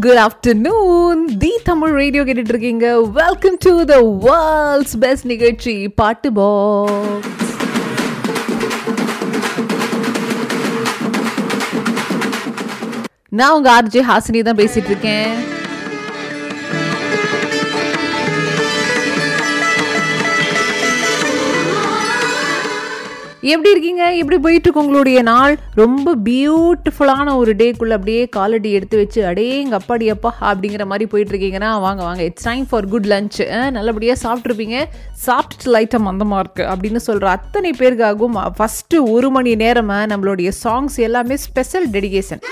Good afternoon the Tamil radio கேட்டுட்டு இருக்கீங்க welcome to the world's best நிகழ்ச்சி பாட்டு பாக்ஸ் நான் உங்க ஆர்ஜே ஹாசினி தான் பேசிட்டு இருக்கேன் எப்படி இருக்கீங்க? எப்படி போயிட்டு இருக்கு உங்களுடைய நாள்? ரொம்ப பியூட்டிஃபுல்லான ஒரு டேக்குள்ள அப்படியே காலடி எடுத்து வச்சு அடே எங்கள் அப்பாடி அப்பா அப்படிங்கிற மாதிரி போயிட்டு இருக்கீங்கன்னா வாங்க வாங்க it's time for good lunch நல்லபடியாக சாப்பிட்ருப்பீங்க சாப்பிட்டு லைட்டாக அந்த இருக்கு அப்படின்னு சொல்கிற அத்தனை பேருக்காகவும் ஃபஸ்ட்டு ஒரு மணி நேரமாக நம்மளுடைய சாங்ஸ் எல்லாமே ஸ்பெஷல் டெடிகேஷன்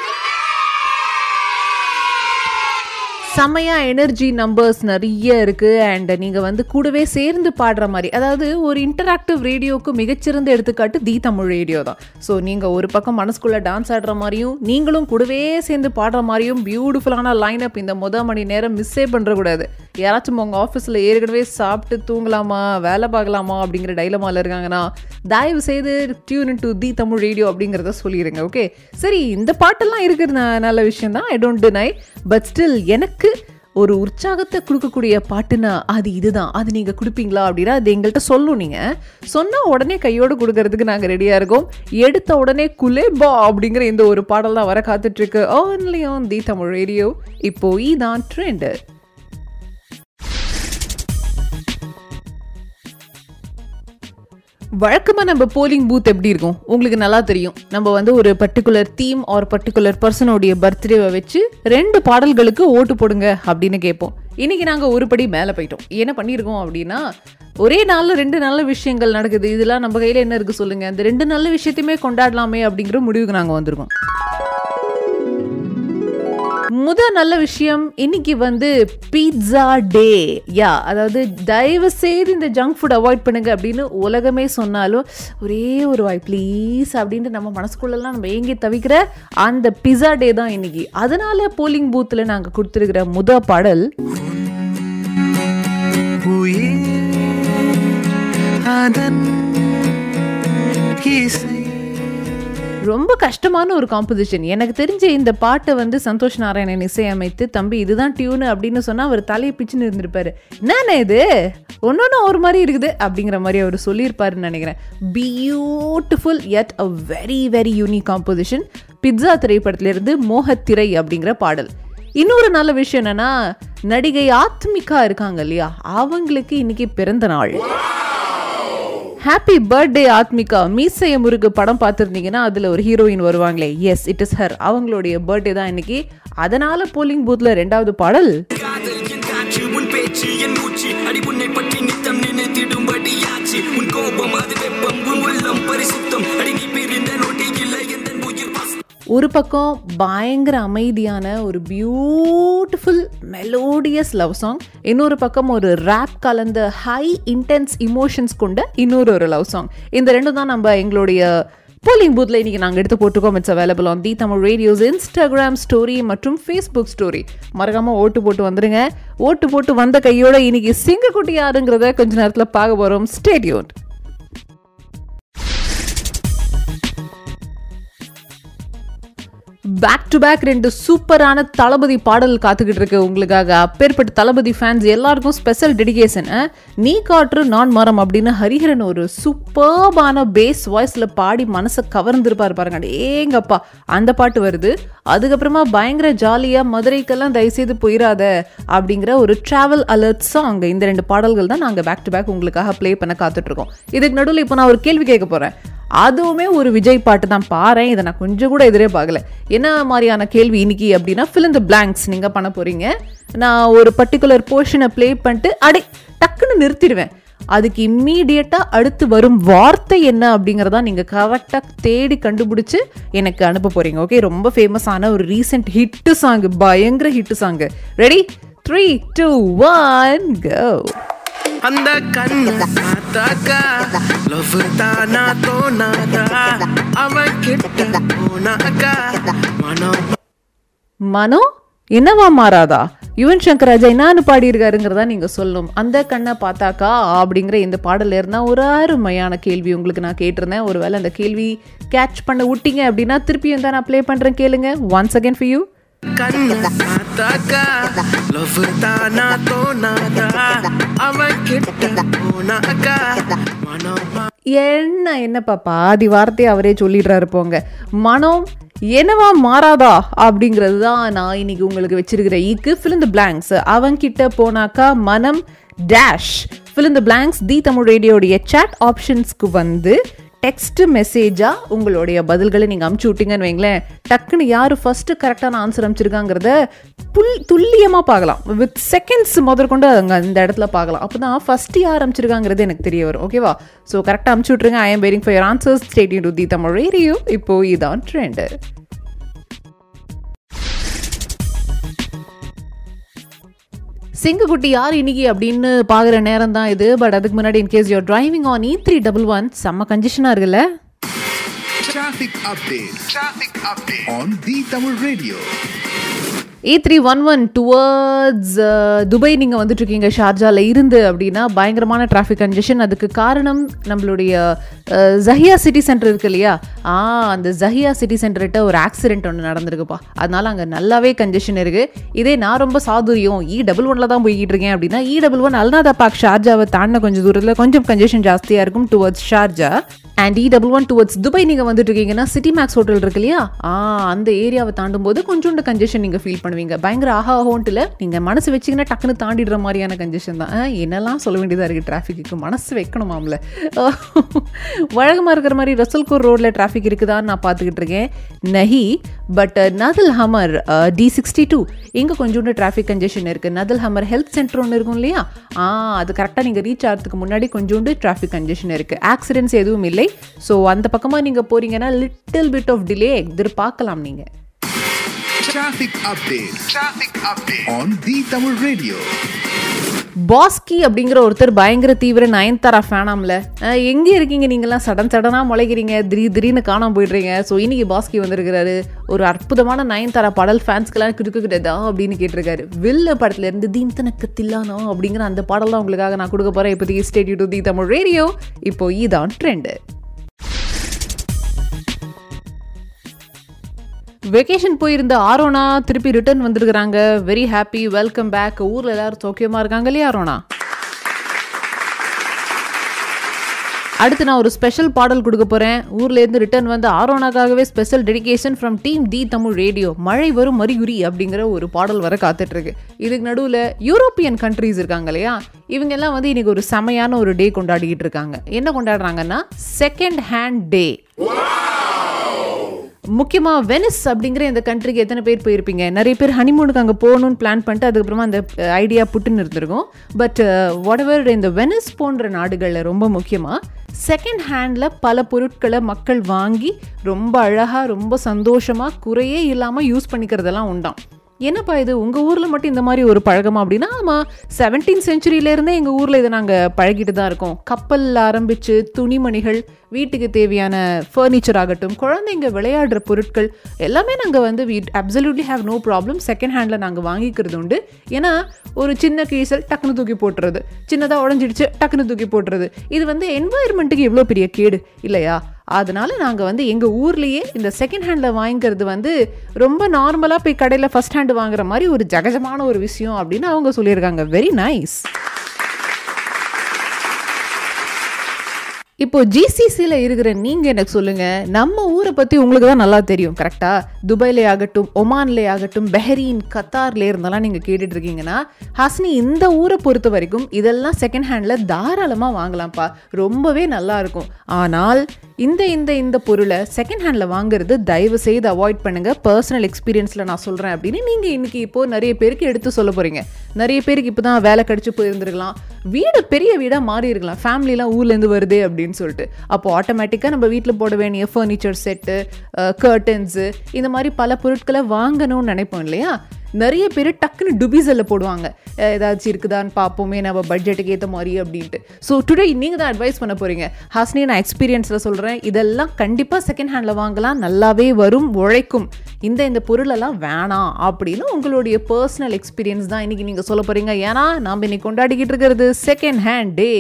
செம்மையாக எனர்ஜி நம்பர்ஸ் நிறைய இருக்குது அண்ட் நீங்கள் வந்து கூடவே சேர்ந்து பாடுற மாதிரி. அதாவது ஒரு இன்டராக்டிவ் ரேடியோவுக்கு மிகச்சிறந்த எடுத்துக்காட்டு தி தமிழ் ரேடியோ தான். ஸோ நீங்கள் ஒரு பக்கம் மனசுக்குள்ளே டான்ஸ் ஆடுற மாதிரியும் நீங்களும் கூடவே சேர்ந்து பாடுற மாதிரியும் பியூட்டிஃபுல்லான லைன் அப் இந்த முத மணி நேரம் மிஸ்ஸே பண்ணுறக்கூடாது யாராச்சும் உங்கள் ஆஃபீஸில் ஏற்கனவே சாப்பிட்டு தூங்கலாமா வேலை பார்க்கலாமா அப்படிங்கிற டைலமாவில் இருக்காங்கன்னா தயவு செய்து tune to the Tamil radio அப்படிங்கிறத சொல்லிடுங்க ஓகே சரி இந்த பாட்டெல்லாம் இருக்கிறது ந- நல்ல விஷயம் தான் I don't deny but still எனக்கு ஒரு உற்சாகத்தை கொடுக்கக்கூடிய பாட்டுனா அது இதுதான். அது நீங்கள் கொடுப்பீங்களா அப்படின்னா அது எங்கள்கிட்ட சொல்லும் நீங்கள் சொன்னால் உடனே கையோடு கொடுக்கறதுக்கு நாங்கள் ரெடியாக இருக்கோம். எடுத்த உடனே குலேபா அப்படிங்கிற இந்த ஒரு பாடல் தான் வர காத்துட்ருக்கு only on the Tamil radio இப்போ இதான் ட்ரெண்டு வழக்கமாக நம்ம போலிங் பூத் எப்படி இருக்கும்? உங்களுக்கு நல்லா தெரியும். நம்ம வந்து ஒரு பர்டிகுலர் தீம் ஆர் பர்டிகுலர் பர்சனோடைய பர்த்டேவை வச்சு ரெண்டு பாடல்களுக்கு ஓட்டு போடுங்க அப்படின்னு கேட்போம். இன்னைக்கு நாங்கள் ஒரு படி மேலே போயிட்டோம். என்ன பண்ணியிருக்கோம் அப்படின்னா ஒரே நாளில் ரெண்டு நல்ல விஷயங்கள் நடக்குது. இதெல்லாம் நம்ம கையில் என்ன இருக்குது சொல்லுங்கள் அந்த ரெண்டு நல்ல விஷயத்தையுமே கொண்டாடலாமே அப்படிங்கிற முடிவுக்கு நாங்கள் வந்திருக்கோம். முத நல்ல விஷயம் இன்னைக்கு வந்து பீட்சா டே யா அதாவது தயவு செய்து இந்த ஜங்க் ஃபுட் அவாய்ட் பண்ணுங்க அப்படின்னு உலகமே சொன்னாலும் ஒரே ஒரு வாய் ப்ளீஸ் அப்படின்ட்டு நம்ம மனசுக்குள்ளெல்லாம் நம்ம ஏங்கி தவிக்கிற அந்த பிஸா டே தான் இன்னைக்கு. அதனால போலிங் பூத்தில் நாங்கள் கொடுத்துருக்கிற முத பாடல் அதன் இசை ரொம்ப கஷ்டமான ஒரு காம்போசிஷன் எனக்கு தெரிஞ்ச இந்த பாட்டை வந்து சந்தோஷ் நாராயணன் இசையமைத்து தம்பி இதுதான் டியூனு அப்படின்னு சொன்னால் அவர் தலையை பிச்சுன்னு இருந்திருப்பாரு. என்னண்ணே இது? ஒன்னொன்னு ஒரு மாதிரி இருக்குது அப்படிங்கிற மாதிரி அவர் சொல்லியிருப்பாருன்னு நினைக்கிறேன். Beautiful at a very very unique composition pizza திரைப்படத்திலிருந்து மோகத்திரை அப்படிங்கிற பாடல். இன்னொரு நல்ல விஷயம் என்னன்னா நடிகை ஆத்மிகா இருக்காங்க இல்லையா? அவங்களுக்கு இன்னைக்கு பிறந்த நாள். Happy birthday Aathmika. மீசைய முருகு படம் பார்த்துருந்தீங்கன்னா அதில் ஒரு ஹீரோயின் வருவாங்களே. எஸ் இட் இஸ் ஹர் அவங்களுடைய பர்த்டே தான் இன்னைக்கு. அதனால போலிங் பூத்தில் ரெண்டாவது பாடல். உன் பற்றி உன் கோபம் அது வெப்பம் உன் உள்ளம் பரிசுத்தம். அடி ஒரு பக்கம் பயங்கர அமைதியான ஒரு பியூட்டிஃபுல் மெலோடியஸ் லவ் சாங் இன்னொரு பக்கம் ஒரு ரேப் கலந்த ஹை இன்டென்ஸ் இமோஷன்ஸ் கொண்ட இன்னொரு ஒரு லவ் சாங் இந்த ரெண்டும் தான் நம்ம எங்களுடைய போலிங் பூத்தில் இன்றைக்கி நாங்கள் எடுத்து போட்டுக்கோம் it's available on the Tamil radio's Instagram story மற்றும் ஃபேஸ்புக் ஸ்டோரி மறக்காமல் ஓட்டு போட்டு வந்துடுங்க ஓட்டு போட்டு வந்த கையோட இன்னைக்கு சிங்கக்குட்டி யாருங்கிறத கொஞ்ச நேரத்தில் பார்க்க போகிறோம் ஸ்டேடியோன் பேக் டு பேக் ரெண்டு சூப்பரான தளபதி பாடல் காத்துக்கிட்டு இருக்கு உங்களுக்காக. அப்பேற்பட்ட தளபதி ஃபேன்ஸ் எல்லாருக்கும் ஸ்பெஷல் டெடிகேஷன் நீ காற்று நான் மரம் அப்படின்னு ஹரிஹரன் ஒரு சூப்பர்பான பேஸ் வாய்ஸில் பாடி மனசை கவர்ந்துருப்பாரு பாருங்க. ஏங்கப்பா அந்த பாட்டு வருது. அதுக்கப்புறமா பயங்கர ஜாலியாக மதுரைக்கெல்லாம் தயவுசெய்து போயிடாத அப்படிங்கிற ஒரு ட்ராவல் அலர்ட் சாங் இந்த ரெண்டு பாடல்கள் தான் நாங்கள் பேக் டு பேக் உங்களுக்காக ப்ளே பண்ண காத்துட்ருக்கோம் இதுக்கு நடுவில் இப்போ நான் ஒரு கேள்வி கேட்க போகிறேன் அதுவுமே ஒரு விஜய் பாட்டு தான். பாறேன் இதை நான் கொஞ்சம் கூட எதிரே பார்க்கல. என்ன மாதிரியான கேள்வி இன்னைக்கு அப்படின்னா ஃபில் இந்த பிளாங்க்ஸ் நீங்கள் பண்ண போகிறீங்க நான் ஒரு பர்டிகுலர் போர்ஷனை ப்ளே பண்ணிட்டு அடே டக்குன்னு நிறுத்திடுவேன். அதுக்கு இம்மீடியட்டாக அடுத்து வரும் வார்த்தை என்ன அப்படிங்கிறதா நீங்கள் கரெக்டாக தேடி கண்டுபிடிச்சி எனக்கு அனுப்ப போகிறீங்க ஓகே ரொம்ப ஃபேமஸான ஒரு ரீசெண்ட் ஹிட்டு சாங் பயங்கர hit song ready three two one go அந்த கண்ணு பார்த்தாக்கா லவ் தானா தோணாதா? அவன் கிட்ட போனாக்கா மனம் மனோ என்னவா மாறாதா? யுவன் சங்கர் ராஜா என்னன்னு பாடியிருக்காருங்கிறதா நீங்க சொல்லணும். அந்த கண்ணை பார்த்தாக்கா அப்படிங்கிற இந்த பாடல்ல இருந்தா ஒரு அருமையான கேள்வி உங்களுக்கு நான் கேட்டிருந்தேன். ஒருவேளை அந்த கேள்வி கேட்ச் பண்ண விட்டீங்க அப்படின்னா திருப்பியும் தான் நான் ப்ளே பண்றேன் கேளுங்க. Once again for you. கண்ணு பார்த்தாக்கா லவ் தானா தோணாதா? என்ன என்னப்பா பாதி வார்த்தையை அவரே சொல்லிடுறாரு போங்க. மனம் என்னவா மாறாதா அப்படிங்கிறது தான் நான் இன்னைக்கு உங்களுக்கு வச்சிருக்கிற ஈக்கு. Fill in பிளாங்க்ஸ் அவன்கிட்ட போனாக்கா மனம் dash fill in blanks the Tamil ரேடியோடைய chat ஆப்ஷன்ஸ்க்கு வந்து டெக்ஸ்ட் மெசேஜாக உங்களுடைய பதில்களை நீங்கள் அமுச்சு விட்டீங்கன்னு வைங்களேன் டக்குன்னு யார் ஃபஸ்ட்டு கரெக்டான ஆன்சர் அனுப்பிச்சிருக்காங்கிறத புல் துல்லியமாக பார்க்கலாம். வித் செகண்ட்ஸ் முதற்கொண்டு அங்கே இந்த இடத்துல பார்க்கலாம். அப்போ தான் ஃபஸ்ட்டு யார் அனுப்பிச்சிருக்காங்கிறது எனக்கு தெரிய வரும். ஓகேவா ஸோ கரெக்டாக அமுச்சு விட்ருங்க I am waiting for your answers stay tuned to the Tamil radio இப்போ இதான் ட்ரெண்டு சிங்கக்குட்டி யார் இன்னைக்கு அப்படின்னு பார்க்குற நேரம் தான் இது பட் அதுக்கு முன்னாடி in case you're driving on E three double one செம்ம கண்டிஷனாக இருக்குல்ல Traffic update. Traffic update on the Tamil Radio. A three one one towards uh, Dubai நீங்கள் வந்துட்டு இருக்கீங்க ஷார்ஜாவில் இருந்து அப்படின்னா பயங்கரமான டிராஃபிக் கன்ஜெஷன் அதுக்கு காரணம் நம்மளுடைய ஜஹியா சிட்டி சென்டர் இருக்கு இல்லையா? ஆ அந்த ஜஹியா சிட்டி சென்டர்கிட்ட ஒரு ஆக்சிடென்ட் ஒன்று நடந்திருக்குப்பா. அதனால் அங்கே நல்லாவே கன்ஜெஷன் இருக்குது இதே நான் ரொம்ப சாதுரியம் இ e டபுள் ஒன்ல தான் போய்கிட்டு இருக்கேன் அப்படின்னா E double one Al Nahda park ஷார்ஜாவை தாண்டின கொஞ்சம் தூரத்தில் கொஞ்சம் கன்ஜெஷன் ஜாஸ்தியாக இருக்கும் towards Sharjah. And E double one towards Dubai நீங்கள் வந்துட்டு இருக்கீங்கன்னா சிட்டி மேக்ஸ் ஹோட்டல் இருக்கு இல்லையா? ஆ அந்த ஏரியாவை தாண்டும் போது கொஞ்சோண்டு கன்ஜெஷன் நீங்கள் ஃபீல் பண்ணுவீங்க. பயங்கர ஆஹா ஹோன்ட்டில் நீங்கள் மனசு வச்சிங்கன்னா டக்குன்னு தாண்டிடுற மாதிரியான கன்ஜெஷன் தான். என்னெல்லாம் சொல்ல வேண்டியதாக இருக்குது டிராஃபிக்கு மனசு வைக்கணுமாம்ல. வழக்கமாக இருக்கிற மாதிரி ரசல்கூர் ரோட்டில் டிராஃபிக் இருக்குதான்னு நான் பார்த்துக்கிட்டு இருக்கேன். நஹி but Nad Al Hamar D sixty two இங்கே கொஞ்சோண்டு டிராஃபிக் கன்ஜெஷன் இருக்குது நதல் ஹமர் ஹெல்த் சென்டர் ஒன்று இருக்கும் இல்லையா? ஆ அது கரெக்டாக நீங்கள் ரீச் ஆகிறதுக்கு முன்னாடி கொஞ்சோண்டு டிராஃபிக் கன்ஜெஷன் இருக்குது ஆக்சிடென்ட்ஸ் எதுவும் இல்லை. ஸோ அந்த பக்கமாக நீங்கள் போகிறீங்கன்னா லிட்டில் பிட் ஆஃப் டிலே எதிர்பார்க்கலாம் நீங்கள் Traffic update. Traffic update. On the Tamil Radio. Bhaski அப்படிங்கிற ஒருத்தர் பயங்கர தீவிர நயன்தாரா ஃபேனாம்ல. எங்க இருக்கீங்க நீங்களாம் சடன் சடனாக முளைக்கிறீங்க. திடீர் திடீர்னு காணாம போயிடுறீங்க. ஸோ இன்னைக்கு பாஸ்கி வந்திருக்கிறாரு. ஒரு அற்புதமான நயன்தாரா பாடல் ஃபேன்ஸ்க்கெல்லாம் கிடுக்குதா அப்படின்னு கேட்டிருக்காரு. வில்ல படத்துல இருந்து தீன் தனக்கு தில்லானோ அப்படிங்கிற அந்த பாடல் தான் உங்களுக்காக நான் கொடுக்க போறேன். இப்போதைக்கு stay tuned to the Tamil radio இப்போ இதான் ட்ரெண்டு வெக்கேஷன் போயிருந்த ஆரோனா திருப்பி ரிட்டர்ன் வந்திருக்கிறாங்க. வெரி ஹாப்பி வெல்கம் பேக் ஊரில் எல்லாரும் சோக்கியமாக இருக்காங்க இல்லையா ஆரோனா? அடுத்து நான் ஒரு ஸ்பெஷல் பாடல் கொடுக்க போறேன். ஊர்லேருந்து ரிட்டர்ன் வந்து ஆரோனாக்காகவே special dedication from team the Tamil radio மழை வரும் மரியுரி அப்படிங்கிற ஒரு பாடல் வர காத்துட்ருக்கு. இதுக்கு நடுவில் யூரோப்பியன் கண்ட்ரீஸ் இருக்காங்க இல்லையா? இவங்க எல்லாம் வந்து இன்னைக்கு ஒரு செமையான ஒரு டே கொண்டாடிக்கிட்டு இருக்காங்க. என்ன கொண்டாடுறாங்கன்னா செகண்ட் ஹேண்ட் டே முக்கியமாக வெனிஸ் அப்படிங்கிற இந்த கண்ட்ரிக்கு எத்தனை பேர் போயிருப்பீங்க? நிறைய பேர் ஹனிமூனுக்கு அங்கே போகணும்னு பிளான் பண்ணிட்டு அதுக்கப்புறமா அந்த ஐடியா புட்டுன்னு இருந்திருக்கும். பட் whatever இந்த வெனிஸ் போன்ற நாடுகளில் ரொம்ப முக்கியமாக செகண்ட் ஹேண்டில் பல பொருட்களை மக்கள் வாங்கி ரொம்ப அழகாக ரொம்ப சந்தோஷமாக குறையே இல்லாமல் யூஸ் பண்ணிக்கிறதெல்லாம் உண்டாம். என்னப்பா இது? உங்கள் ஊரில் மட்டும் இந்த மாதிரி ஒரு பழக்கமா அப்படின்னா ஆமாம் செவன்டீன் செஞ்சுரியிலேருந்தே எங்கள் ஊரில் இதை நாங்கள் பழகிட்டு தான் இருக்கோம். கப்பலில் ஆரம்பித்து துணிமணிகள் வீட்டுக்கு தேவையான ஃபர்னிச்சர் ஆகட்டும் குழந்தைங்க விளையாடுற பொருட்கள் எல்லாமே நாங்கள் வந்து we absolutely have no problem second handle நாங்கள் வாங்கிக்கிறது உண்டு. ஏன்னா ஒரு சின்ன கீசல் டக்குன்னு தூக்கி போட்டுறது சின்னதாக உடஞ்சிடுச்சு டக்குன்னு தூக்கி போட்டுறது. இது வந்து என்வாயர்மெண்ட்டுக்கு எவ்வளோ பெரிய கேடு இல்லையா? அதனால் நாங்கள் வந்து எங்கள் ஊர்லேயே இந்த செகண்ட் ஹேண்டில் வாங்கிக்கிறது வந்து ரொம்ப நார்மலாக போய் கடையில் ஃபஸ்ட் ஹேண்டு வாங்குற மாதிரி ஒரு ஜகஜமான ஒரு விஷயம் அப்படின்னு அவங்க சொல்லியிருக்காங்க. வெரி நைஸ் இப்போ ஜிசிசியில் இருக்கிற நீங்கள் எனக்கு சொல்லுங்கள் நம்ம ஊரை பற்றி உங்களுக்கு தான் நல்லா தெரியும் கரெக்டாக துபாயிலே ஆகட்டும் ஒமான்லே ஆகட்டும் பெஹரீன் கத்தார்லே இருந்தெல்லாம் நீங்கள் கேட்டுட்டு இருக்கீங்கன்னா ஹாஸ்னி இந்த ஊரை பொறுத்த வரைக்கும் இதெல்லாம் செகண்ட் ஹேண்டில் தாராளமாக வாங்கலாம்ப்பா. ரொம்பவே நல்லா இருக்கும். ஆனால் இந்த இந்த இந்த பொருளை செகண்ட் ஹேண்டில் வாங்குறது தயவு செய்து அவாய்ட் பண்ணுங்கள் பர்சனல் எக்ஸ்பீரியன்ஸில் நான் சொல்கிறேன் அப்படின்னு நீங்கள் இன்றைக்கி இப்போது நிறைய பேருக்கு எடுத்து சொல்ல போகிறீங்க நிறைய பேருக்கு இப்போ தான் வேலை கடிச்சு போயிருந்துருக்கலாம். வீடு பெரிய வீடாக மாறி இருக்கலாம். ஃபேமிலிலாம் ஊர்லேருந்து வருது அப்படின்னு சொல்லிட்டு. அப்போ ஆட்டோமேட்டிக்காக நம்ம வீட்டில் போட வேண்டிய ஃபர்னிச்சர் செட்டு கர்டன்ஸு இந்த மாதிரி பல பொருட்களை வாங்கணும்னு நினைப்போம் இல்லையா? நிறைய பேர் டக்குன்னு டுபிசல்ல போடுவாங்க. ஏதாச்சும் இருக்குதான்னு பார்ப்போமே நம்ம பட்ஜெட்டுக்கு ஏற்ற மாதிரி அப்படின்ட்டு. ஸோ டுடே நீங்கள் தான் அட்வைஸ் பண்ண போகிறீங்க ஹாஸ்னி நான் எக்ஸ்பீரியன்ஸில் சொல்கிறேன் இதெல்லாம் கண்டிப்பாக செகண்ட் ஹேண்டில் வாங்கலாம். நல்லாவே வரும் உழைக்கும். இந்த இந்த பொருளெல்லாம் வேணாம் அப்படின்னு உங்களுடைய பர்சனல் எக்ஸ்பீரியன்ஸ் தான் இன்றைக்கி நீங்கள் சொல்ல போகிறீங்க ஏன்னா நாம் இன்னைக்கு கொண்டாடிக்கிட்டு இருக்கிறது செகண்ட் ஹேண்ட் டே.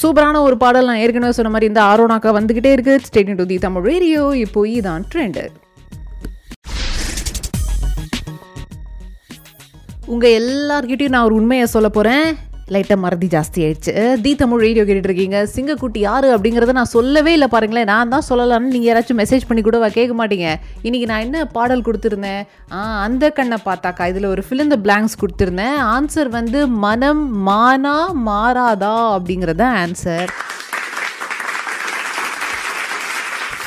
சூப்பரான ஒரு பாடல் நான் ஏற்கனவே சொன்ன மாதிரி இந்த ஆரோனாக்கா வந்துகிட்டே இருக்கு. Stay tuned to the Tamil radio இப்போ இதான் ட்ரெண்டு உங்கள் எல்லார்கிட்டயும் நான் ஒரு உண்மையை சொல்ல போகிறேன் லைட்டாக மறதி ஜாஸ்தி ஆயிடுச்சு. தி தமிழ் ரேடியோ கேட்டுட்டு இருக்கீங்க. சிங்கக்குட்டி யாரு அப்படிங்கிறத நான் சொல்லவே இல்லை பாருங்களேன். நான் தான் சொல்லலாம்னு நீங்கள் யாராச்சும் மெசேஜ் பண்ணி கூட கேட்க மாட்டீங்க. இன்னைக்கு நான் என்ன பாடல் கொடுத்துருந்தேன்? ஆ அந்த கண்ணை பார்த்தாக்கா. இதில் ஒரு ஃபில் இந்த பிளாங்க்ஸ் கொடுத்துருந்தேன். ஆன்சர் வந்து மனம் மானா மாறாதா அப்படிங்கிறது தான் ஆன்சர்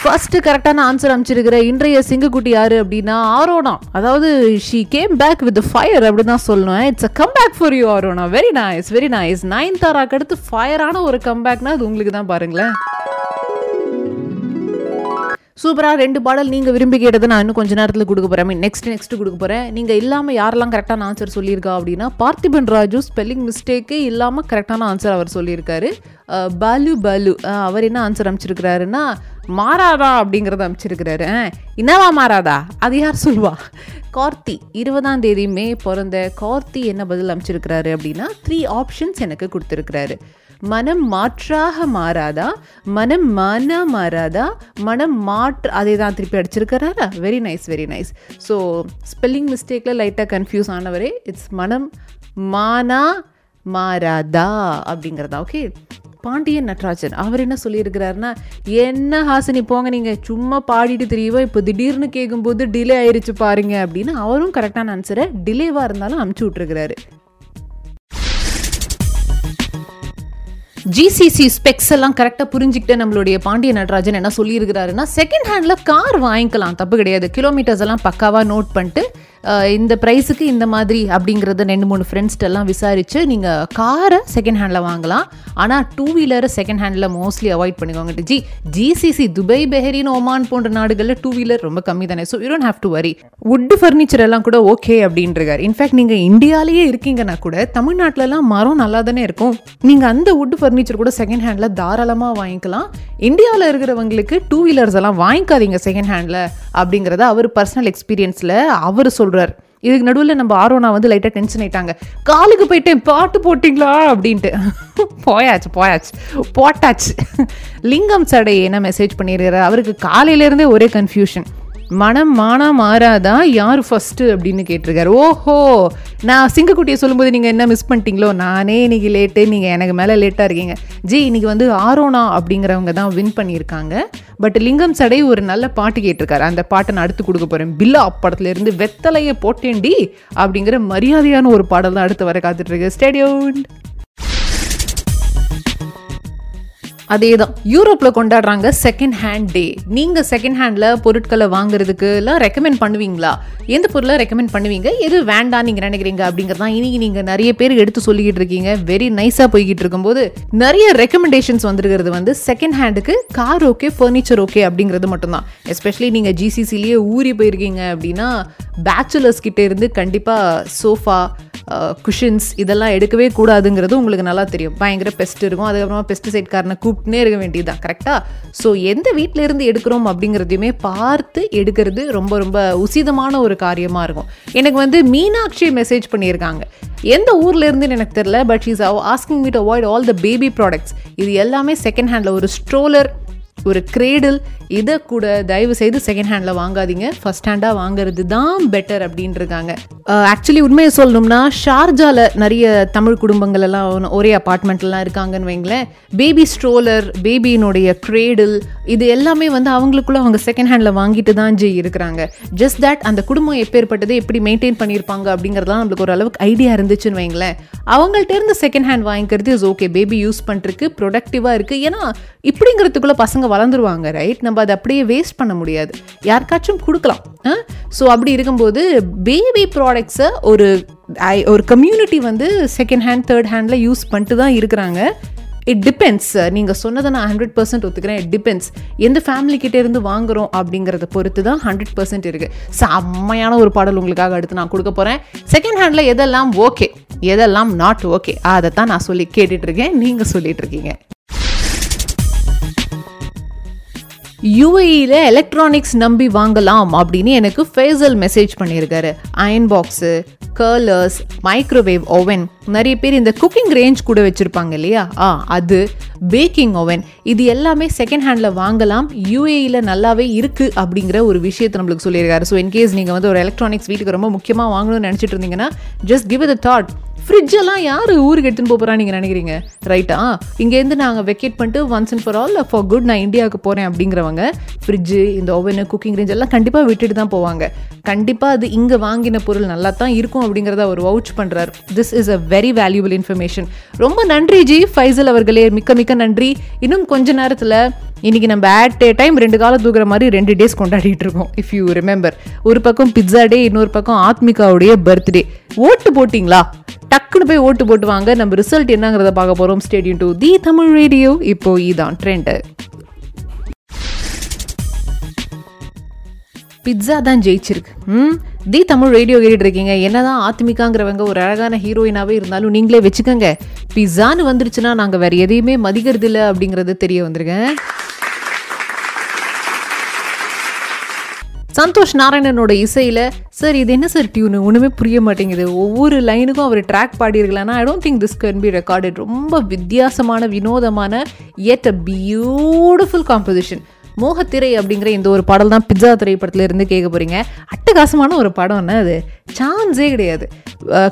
ஃபர்ஸ்ட் கரெக்டான ஆன்சர் அமைச்சிருக்கிற இன்றைய சிங்கக்குட்டி யாரு அப்படின்னா ஆரோனா. அதாவது she came back with fire அப்படி தான் சொல்லணும் it's a come back for you Aarona. Very nice very nice nine தாராக்கு அடுத்து ஃபயரான ஒரு கம்பேக்னா அது உங்களுக்கு தான் பாருங்களேன். சூப்பராக ரெண்டு பாடல் நீங்கள் விரும்பி கேட்டதை நான் இன்னும் கொஞ்ச நேரத்தில் கொடுக்க போகிறேன் மீன் நெக்ஸ்ட் நெக்ஸ்ட் கொடுக்க போகிறேன் நீங்கள் இல்லாமல் யாரெல்லாம் கரெக்டான ஆன்சர் சொல்லியிருக்கா அப்படின்னா பார்த்திபன் ராஜு ஸ்பெல்லிங் மிஸ்டேக்கே இல்லாமல் கரெக்டான ஆன்சர் அவர் சொல்லியிருக்காரு. பாலு பாலு. அவர் என்ன ஆன்சர் அமைச்சிருக்கிறாருன்னா மாறாதா அப்படிங்கிறத அமைச்சிருக்கிறாரு என்னவா மாறாதா? அது யார் சொல்லுவா? கார்த்தி இருபதாம் தேதி மே பிறந்த கார்த்தி என்ன பதில் அமைச்சிருக்கிறாரு அப்படின்னா த்ரீ ஆப்ஷன்ஸ் எனக்கு கொடுத்துருக்கிறாரு. மனம் மாற்றாக மாறாதா? மனம் மானா மாறாதா? மனம் மாற்று அதே தான் திருப்பி அடிச்சிருக்கிறாரா? Very nice very nice so spelling மிஸ்டேக்கில் லைட்டாக கன்ஃபியூஸ் ஆனவரே இட்ஸ் மனம் மானா மாறாதா? அப்படிங்கிறதா ஓகே பாண்டியன் நட்ராஜன் அவர் என்ன சொல்லியிருக்கிறாருன்னா என்ன ஹாசினி போங்க நீங்கள் சும்மா பாடிட்டு தெரியவோ இப்போ திடீர்னு கேட்கும்போது டிலே ஆயிடுச்சு பாருங்க அப்படின்னு அவரும் கரெக்டான ஆன்சரை டிலேவாக இருந்தாலும் அமுச்சு விட்ருக்கிறாரு ஜிசிசி ஸ்பெக்ஸ் எல்லாம் கரெக்டாக புரிஞ்சுக்கிட்டு நம்மளுடைய பாண்டிய நடராஜன் என்ன சொல்லியிருக்கிறாருன்னா செகண்ட் ஹேண்டில் கார் வாங்கிக்கலாம் தப்பு கிடையாது. கிலோமீட்டர்ஸ் எல்லாம் பக்காவாக நோட் பண்ணிட்டு இந்த ப்ரைஸுக்கு இந்த மாதிரி அப்படிங்கிறத ரெண்டு மூணு ஃப்ரெண்ட்ஸ்ட்டு எல்லாம் விசாரித்து நீங்கள் காரை செகண்ட் ஹேண்டில் வாங்கலாம். ஆனால் டூ வீலரை செகண்ட் ஹேண்டில் மோஸ்ட்லி அவாய்ட் பண்ணிக்கோங்க. G GCC Dubai Bahrain Oman போன்ற நாடுகளில் டூ வீலர் ரொம்ப கம்மி தானே. So you don't have to worry wood furniture எல்லாம் கூட ஓகே அப்படின்றார் இன்ஃபேக்ட் நீங்கள் இந்தியாலேயே இருக்கீங்கன்னா கூட தமிழ்நாட்டிலலாம் மரம் நல்லா தானே இருக்கும். நீங்கள் அந்த வுட் ஃபர்னிச்சர் கூட செகண்ட் ஹேண்டில் தாராளமாக வாங்கிக்கலாம். இந்தியாவில் இருக்கிறவங்களுக்கு டூ வீலர்ஸ் எல்லாம் வாங்கிக்காதீங்க செகண்ட் ஹேண்டில் அப்படிங்கிறத அவர் பர்சனல் எக்ஸ்பீரியன்ஸில் அவர் சொல்கிறார் இதுக்கு நடுவில் நம்ம ஆரோனா வந்து லைட்டாக டென்ஷன் ஆயிட்டாங்க. காலுக்கு போயிட்டேன் பாட்டு போட்டிங்களா? அப்படின்ட்டு. போயாச்சு போயாச்சு. போட்டாச்சு. லிங்கம் சடையை என்ன மெசேஜ் பண்ணிடுறாரு அவருக்கு காலையிலேருந்தே ஒரே கன்ஃபியூஷன் மனம் மானா மாறாதா? யார் ஃபஸ்ட்டு அப்படின்னு கேட்டிருக்காரு. ஓஹோ! நான் சிங்கக்குட்டியை சொல்லும்போது நீங்கள் என்ன மிஸ் பண்ணிட்டீங்களோ? நானே இன்னைக்கு லேட்டு நீங்கள் எனக்கு மேலே லேட்டாக இருக்கீங்க. ஜி இன்னைக்கு வந்து ஆரோனா அப்படிங்கிறவங்க தான் வின் பண்ணியிருக்காங்க. பட் லிங்கம் சடை ஒரு நல்ல பாட்டு கேட்டிருக்காரு. அந்த பாட்டை நான் அடுத்து கொடுக்க போகிறேன் பில்லா படத்துல வெத்தலையை போட்டேன்டி அப்படிங்கிற மரியாதையான ஒரு பாடல் தான் அடுத்து வர காத்துட்ருக்கு ஸ்டேடியோண்ட் அதே தான் யூரோப்பில் கொண்டாடுறாங்க செகண்ட் ஹேண்ட் டே நீங்கள் செகண்ட் ஹேண்டில் பொருட்களை வாங்குறதுக்கு எல்லாம் ரெக்கமெண்ட் பண்ணுவீங்களா? எந்த பொருளை ரெக்கமெண்ட் பண்ணுவீங்க? எது வேண்டாம் நீங்கள் நினைக்கிறீங்க அப்படிங்கிறது தான் இன்னைக்கு நீங்கள் நிறைய பேர் எடுத்து சொல்லிக்கிட்டு இருக்கீங்க. வெரி நைஸாக போய்கிட்டு இருக்கும்போது நிறைய ரெக்கமெண்டேஷன்ஸ் வந்துருக்கிறது வந்து செகண்ட் ஹேண்டுக்கு கார் ஓகே ஃபர்னிச்சர் ஓகே அப்படிங்கிறது மட்டும்தான். எஸ்பெஷலி நீங்கள் ஜிசிசிலேயே ஊறி போயிருக்கீங்க அப்படின்னா பேச்சுலர்ஸ் கிட்டே இருந்து கண்டிப்பாக சோஃபா குஷின்ஸ் இதெல்லாம் எடுக்கவே கூடாதுங்கிறது உங்களுக்கு நல்லா தெரியும். பயங்கர பெஸ்ட் இருக்கும். அதுக்கப்புறமா பெஸ்டிசைட்காரனை கூப்பிட்டுனே இருக்க வேண்டியதுதான் கரெக்டாக ஸோ எந்த வீட்டிலேருந்து எடுக்கிறோம் அப்படிங்கிறதையுமே பார்த்து எடுக்கிறது ரொம்ப ரொம்ப உசிதமான ஒரு காரியமாக இருக்கும். எனக்கு வந்து மீனாட்சி மெசேஜ் பண்ணியிருக்காங்க. எந்த ஊர்லேருந்துன்னு எனக்கு தெரியல but she's asking me to avoid all the baby products இது எல்லாமே செகண்ட் ஹேண்டில் ஒரு ஸ்ட்ரோலர் ஒரு கிரேடில் இதை கூட தயவு செய்து செகண்ட் ஹேண்டில் வாங்காதீங்க. ஃபஸ்ட் ஹேண்டாக வாங்குறது தான் பெட்டர் அப்படின்னு இருக்காங்க ஆக்சுவலி உண்மையை சொல்லணும்னா ஷார்ஜால நிறைய தமிழ் குடும்பங்கள் எல்லாம் ஒரே அப்பார்ட்மெண்ட்லாம் இருக்காங்கன்னு வைங்களேன். பேபி ஸ்ட்ரோலர் பேபியினுடைய கிரேடில் இது எல்லாமே வந்து அவங்களுக்குள்ள அவங்க செகண்ட் ஹேண்டில் வாங்கிட்டு தான் ஜி இருக்கிறாங்க. ஜஸ்ட் தட் அந்த குடும்பம் எப்பேற்பட்டது எப்படி மெயின்டைன் பண்ணியிருப்பாங்க அப்படிங்கிறதுலாம் நம்மளுக்கு ஒரு அளவுக்கு ஐடியா இருந்துச்சுன்னு வைங்களேன். அவங்கள்ட்ட இருந்து செகண்ட் ஹேண்ட் வாங்கிக்கிறது இஸ் ஓகே பேபி யூஸ் பண்ணுறதுக்கு ப்ரொடக்டிவாக இருக்குது ஏன்னா இப்படிங்கிறதுக்குள்ள பசங்க வளர்ந்துருவாங்க ரைட் நம்ம அதை அப்படியே வேஸ்ட் பண்ண முடியாது. யாருக்காச்சும் கொடுக்கலாம். ஸோ அப்படி இருக்கும்போது பேபி ப்ராடக்ட்ஸை ஒரு ஐ ஒரு கம்யூனிட்டி வந்து செகண்ட் ஹேண்ட் தேர்ட் ஹேண்டில் யூஸ் பண்ணிட்டு தான் இருக்கிறாங்க. இட் டிபெண்ட்ஸ் நீங்கள் சொன்னதை நான் ஹண்ட்ரட் பர்சன்ட் ஒத்துக்கிறேன். இட் டிபெண்ட்ஸ் எந்த ஃபேமிலிக்கிட்டே இருந்து வாங்குறோம் அப்படிங்கிறத பொறுத்து தான் ஹண்ட்ரட் பர்சன்ட் இருக்குது செம்மையான ஒரு பாடல் உங்களுக்காக அடுத்து நான் கொடுக்க போகிறேன் செகண்ட் ஹேண்டில் எதெல்லாம் ஓகே எதெல்லாம் நாட் ஓகே அதை தான் நான் சொல்லி கேட்டுட்டு இருக்கேன். நீங்கள் சொல்லிட்டு இருக்கீங்க எலக்ட்ரானிக்ஸ் நம்பி வாங்கலாம் அப்படின்னு எனக்கு ஃபேசல் மெசேஜ் பண்ணியிருக்காரு iron box curlers microwave oven நிறைய பேர் இந்த குக்கிங் ரேஞ்ச் கூட வச்சுருப்பாங்க இல்லையா? ஆ அது பேக்கிங் ஓவன் இது எல்லாமே செகண்ட் ஹேண்டில் வாங்கலாம். யூஏயில் நல்லாவே இருக்குது அப்படிங்கிற ஒரு விஷயத்தை நம்மளுக்கு சொல்லியிருக்காரு. ஸோ இன்கேஸ் நீங்கள் வந்து ஒரு எலக்ட்ரானிக்ஸ் வீட்டுக்கு ரொம்ப முக்கியமாக வாங்கணும்னு நினச்சிட்டு இருந்தீங்கன்னா ஜஸ்ட் கிவ் it தாட் ஃப்ரிட்ஜெல்லாம் யார் ஊருக்கு எடுத்துன்னு போகிறான்னு நீங்கள் நினைக்கிறீங்க? ரைட்டா இங்கேருந்து நாங்கள் வெக்கேட் பண்ணிட்டு once and for all for good நான் இந்தியாவுக்கு போகிறேன் அப்படிங்கிறவங்க ஃப்ரிட்ஜு இந்த ஓவனு குக்கிங் ரேஞ்ச் எல்லாம் கண்டிப்பாக விட்டுட்டு தான் போவாங்க. கண்டிப்பாக அது இங்கே வாங்கின பொருள் நல்லா தான் இருக்கும் அப்படிங்கிறத அவர் வவுச் பண்ணுறார் this is a very valuable information ரொம்ப நன்றி ஜி. ஃபைசல் அவர்களே மிக்க மிக்க நன்றி. இன்னும் கொஞ்ச நேரத்தில் இன்றைக்கி நம்ம ஆட் ஏ டைம் ரெண்டு காலம் தூக்குற மாதிரி ரெண்டு டேஸ் கொண்டாடிட்டு இருக்கோம் இஃப் யூ ரிமெம்பர் ஒரு பக்கம் பிட்சா டே இன்னொரு பக்கம் ஆத்மிகாவுடைய பர்த்டே ஓட்டு போட்டிங்களா? டக்குன்னு போய் ஓட்டு போட்டு வாங்க நம்ம ரிசல்ட் என்னங்கிறத பார்க்க போறோம். Stay tuned to the Tamil radio இப்போ இதான் ட்ரெண்ட் பிட்ஸா தான் ஜெயிச்சிருக்கு. ம்? தி தமிழ் ரேடியோ கேட்டுட்டு இருக்கீங்க. என்னதான் ஆத்மிகாங்கிறவங்க ஒரு அழகான ஹீரோயினாவே இருந்தாலும் நீங்களே வச்சுக்கோங்க. பிஸான்னு வந்துருச்சுன்னா நாங்கள் வேற எதையுமே மதிக்கிறது இல்லை அப்படிங்கிறது தெரிய வந்திருக்கேன் சந்தோஷ் நாராயணனோட இசையில் சார் இது என்ன சார் டியூனு ஒன்றுமே புரிய மாட்டேங்குது. ஒவ்வொரு லைனுக்கும் அவர் track பாடியிருக்கலாம்னா I don't think this can be recorded ரொம்ப வித்தியாசமான வினோதமான எட் அ பியூட்டிஃபுல் காம்போசிஷன் மோகத்திரை அப்படிங்கிற இந்த ஒரு பாடல் தான் பிட்சா திரைப்படத்துல இருந்து கேட்க போறீங்க. அட்டகாசமான ஒரு படம்னா அது? சான்ஸே கிடையாது.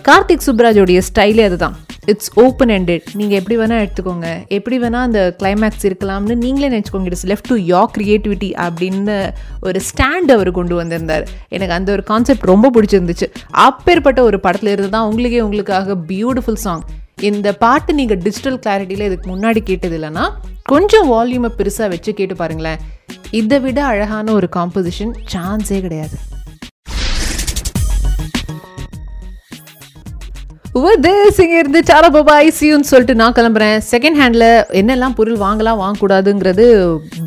கார்த்திக் சுப்ராஜோடைய ஸ்டைலே அதுதான். இட்ஸ் ஓப்பன் எண்டட் நீங்கள் எப்படி வேணால் எடுத்துக்கோங்க. எப்படி வேணால் அந்த கிளைமேக்ஸ் இருக்கலாம்னு நீங்களே நினச்சிக்கோங்க. It's left to your creativity அப்படின்னு ஒரு ஸ்டாண்ட் அவர் கொண்டு வந்திருந்தார். எனக்கு அந்த ஒரு கான்செப்ட் ரொம்ப பிடிச்சிருந்துச்சு. அப்பேற்பட்ட ஒரு படத்துல இருந்து தான் உங்களுக்கே உங்களுக்காக பியூட்டிஃபுல் சாங் இந்த பாட்டு நீங்கள் டிஜிட்டல் கிளாரிட்டியில் இதுக்கு முன்னாடி கேட்டது இல்லைன்னா கொஞ்சம் வால்யூமை பெருசாக வச்சு கேட்டு பாருங்களேன். இதை விட அழகான ஒரு காம்போசிஷன் சான்ஸே கிடையாது. உபதேசிங்க இருந்து சாரா பாபாய் சியூன்னு சொல்லிட்டு நான் கிளம்புறேன். செகண்ட் ஹேண்டில் என்னெல்லாம் பொருள் வாங்கலாம் வாங்கக்கூடாதுங்கிறது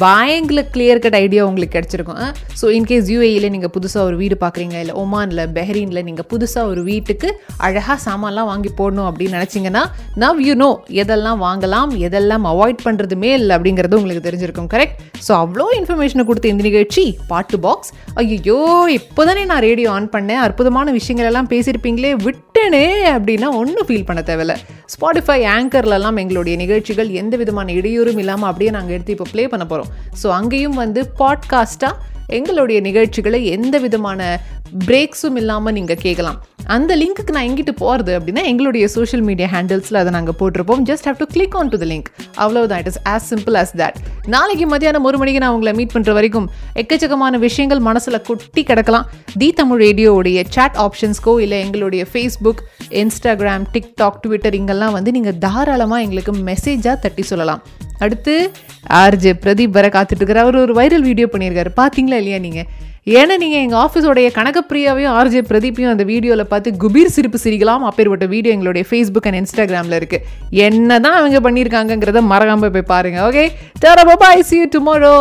பயங்கர கிளியர் கட் ஐடியா உங்களுக்கு கிடச்சிருக்கும். ஸோ இன்கேஸ் யூஏயில் நீங்கள் புதுசாக ஒரு வீடு பார்க்குறீங்க இல்லை ஒமானில் பெஹ்ரீனில் நீங்கள் புதுசாக ஒரு வீட்டுக்கு அழகாக சாமான்லாம் வாங்கி போடணும் அப்படின்னு நினச்சிங்கன்னா நவ் யூ நோ எதெல்லாம் வாங்கலாம் எதெல்லாம் அவாய்ட் பண்ணுறது மேல் அப்படிங்கிறது உங்களுக்கு தெரிஞ்சிருக்கும் கரெக்ட் ஸோ அவ்வளோ இன்ஃபர்மேஷனை கொடுத்த இந்த நிகழ்ச்சி பாட்டு பாக்ஸ் ஐயோ இப்போதானே நான் ரேடியோ ஆன் பண்ணேன் அற்புதமான விஷயங்கள் எல்லாம் பேசியிருப்பீங்களே விட்டேனே அப்படின்னு ஒன்றும் ஃபீல் பண்ண தேவையில்ல. ஸ்பாட்டிஃபை ஆங்கர்லலாம் எங்களுடைய நிகழ்ச்சிகள் எந்த விதமான இடையூறும் இல்லாமல் அப்படியே நாங்கள் எடுத்து இப்போ ப்ளே பண்ண போகிறோம் ஸோ அங்கேயும் வந்து பாட்காஸ்ட்டாக எங்களுடைய நிகழ்ச்சிகளை எந்த விதமான பிரேக்ஸும் இல்லாமல் நீங்கள் கேட்கலாம் அந்த லிங்க்குக்கு நான் எங்கிட்டு போகிறது அப்படின்னா எங்களுடைய சோஷியல் மீடியா ஹேண்டில்ஸில் அதை நாங்கள் போட்டிருப்போம். Just have to click on to the link அவ்வளோதான் it is as simple as that நாளைக்கு மதியானம் ஒரு மணிக்கு நான் உங்களை மீட் பண்ணுற வரைக்கும் எக்கச்சக்கமான விஷயங்கள் மனசில் கொட்டி கிடக்கலாம். தி தமிழ் ரேடியோவுடைய சேட் ஆப்ஷன்ஸ்க்கோ இல்லை எங்களுடைய ஃபேஸ்புக் இன்ஸ்டாகிராம் டிக்டாக் ட்விட்டர் இங்கெல்லாம் வந்து நீங்கள் தாராளமாக எங்களுக்கு மெசேஜாக தட்டி சொல்லலாம். அடுத்து ஆர்ஜே பிரதீப் வர காத்துட்டு இருக்கிற அவர் ஒரு வைரல் வீடியோ பண்ணியிருக்காரு. பார்த்தீங்களா இல்லையா நீங்கள் ஏன்னா நீங்கள் எங்கள் ஆஃபீஸோடைய கனகப்பிரியாவையும் ஆர்ஜே பிரதீப்பையும் அந்த வீடியோவில் பார்த்து குபீர் சிரிப்பு சிரிக்கலாம் அப்பேற்பட்ட வீடியோ எங்களுடைய ஃபேஸ்புக் அண்ட் இன்ஸ்டாகிராமில் இருக்குது என்ன தான் அவங்க பண்ணியிருக்காங்கங்கிறத மறக்காமல் போய் பாருங்கள் ஓகே பாய் சி டுமாரோ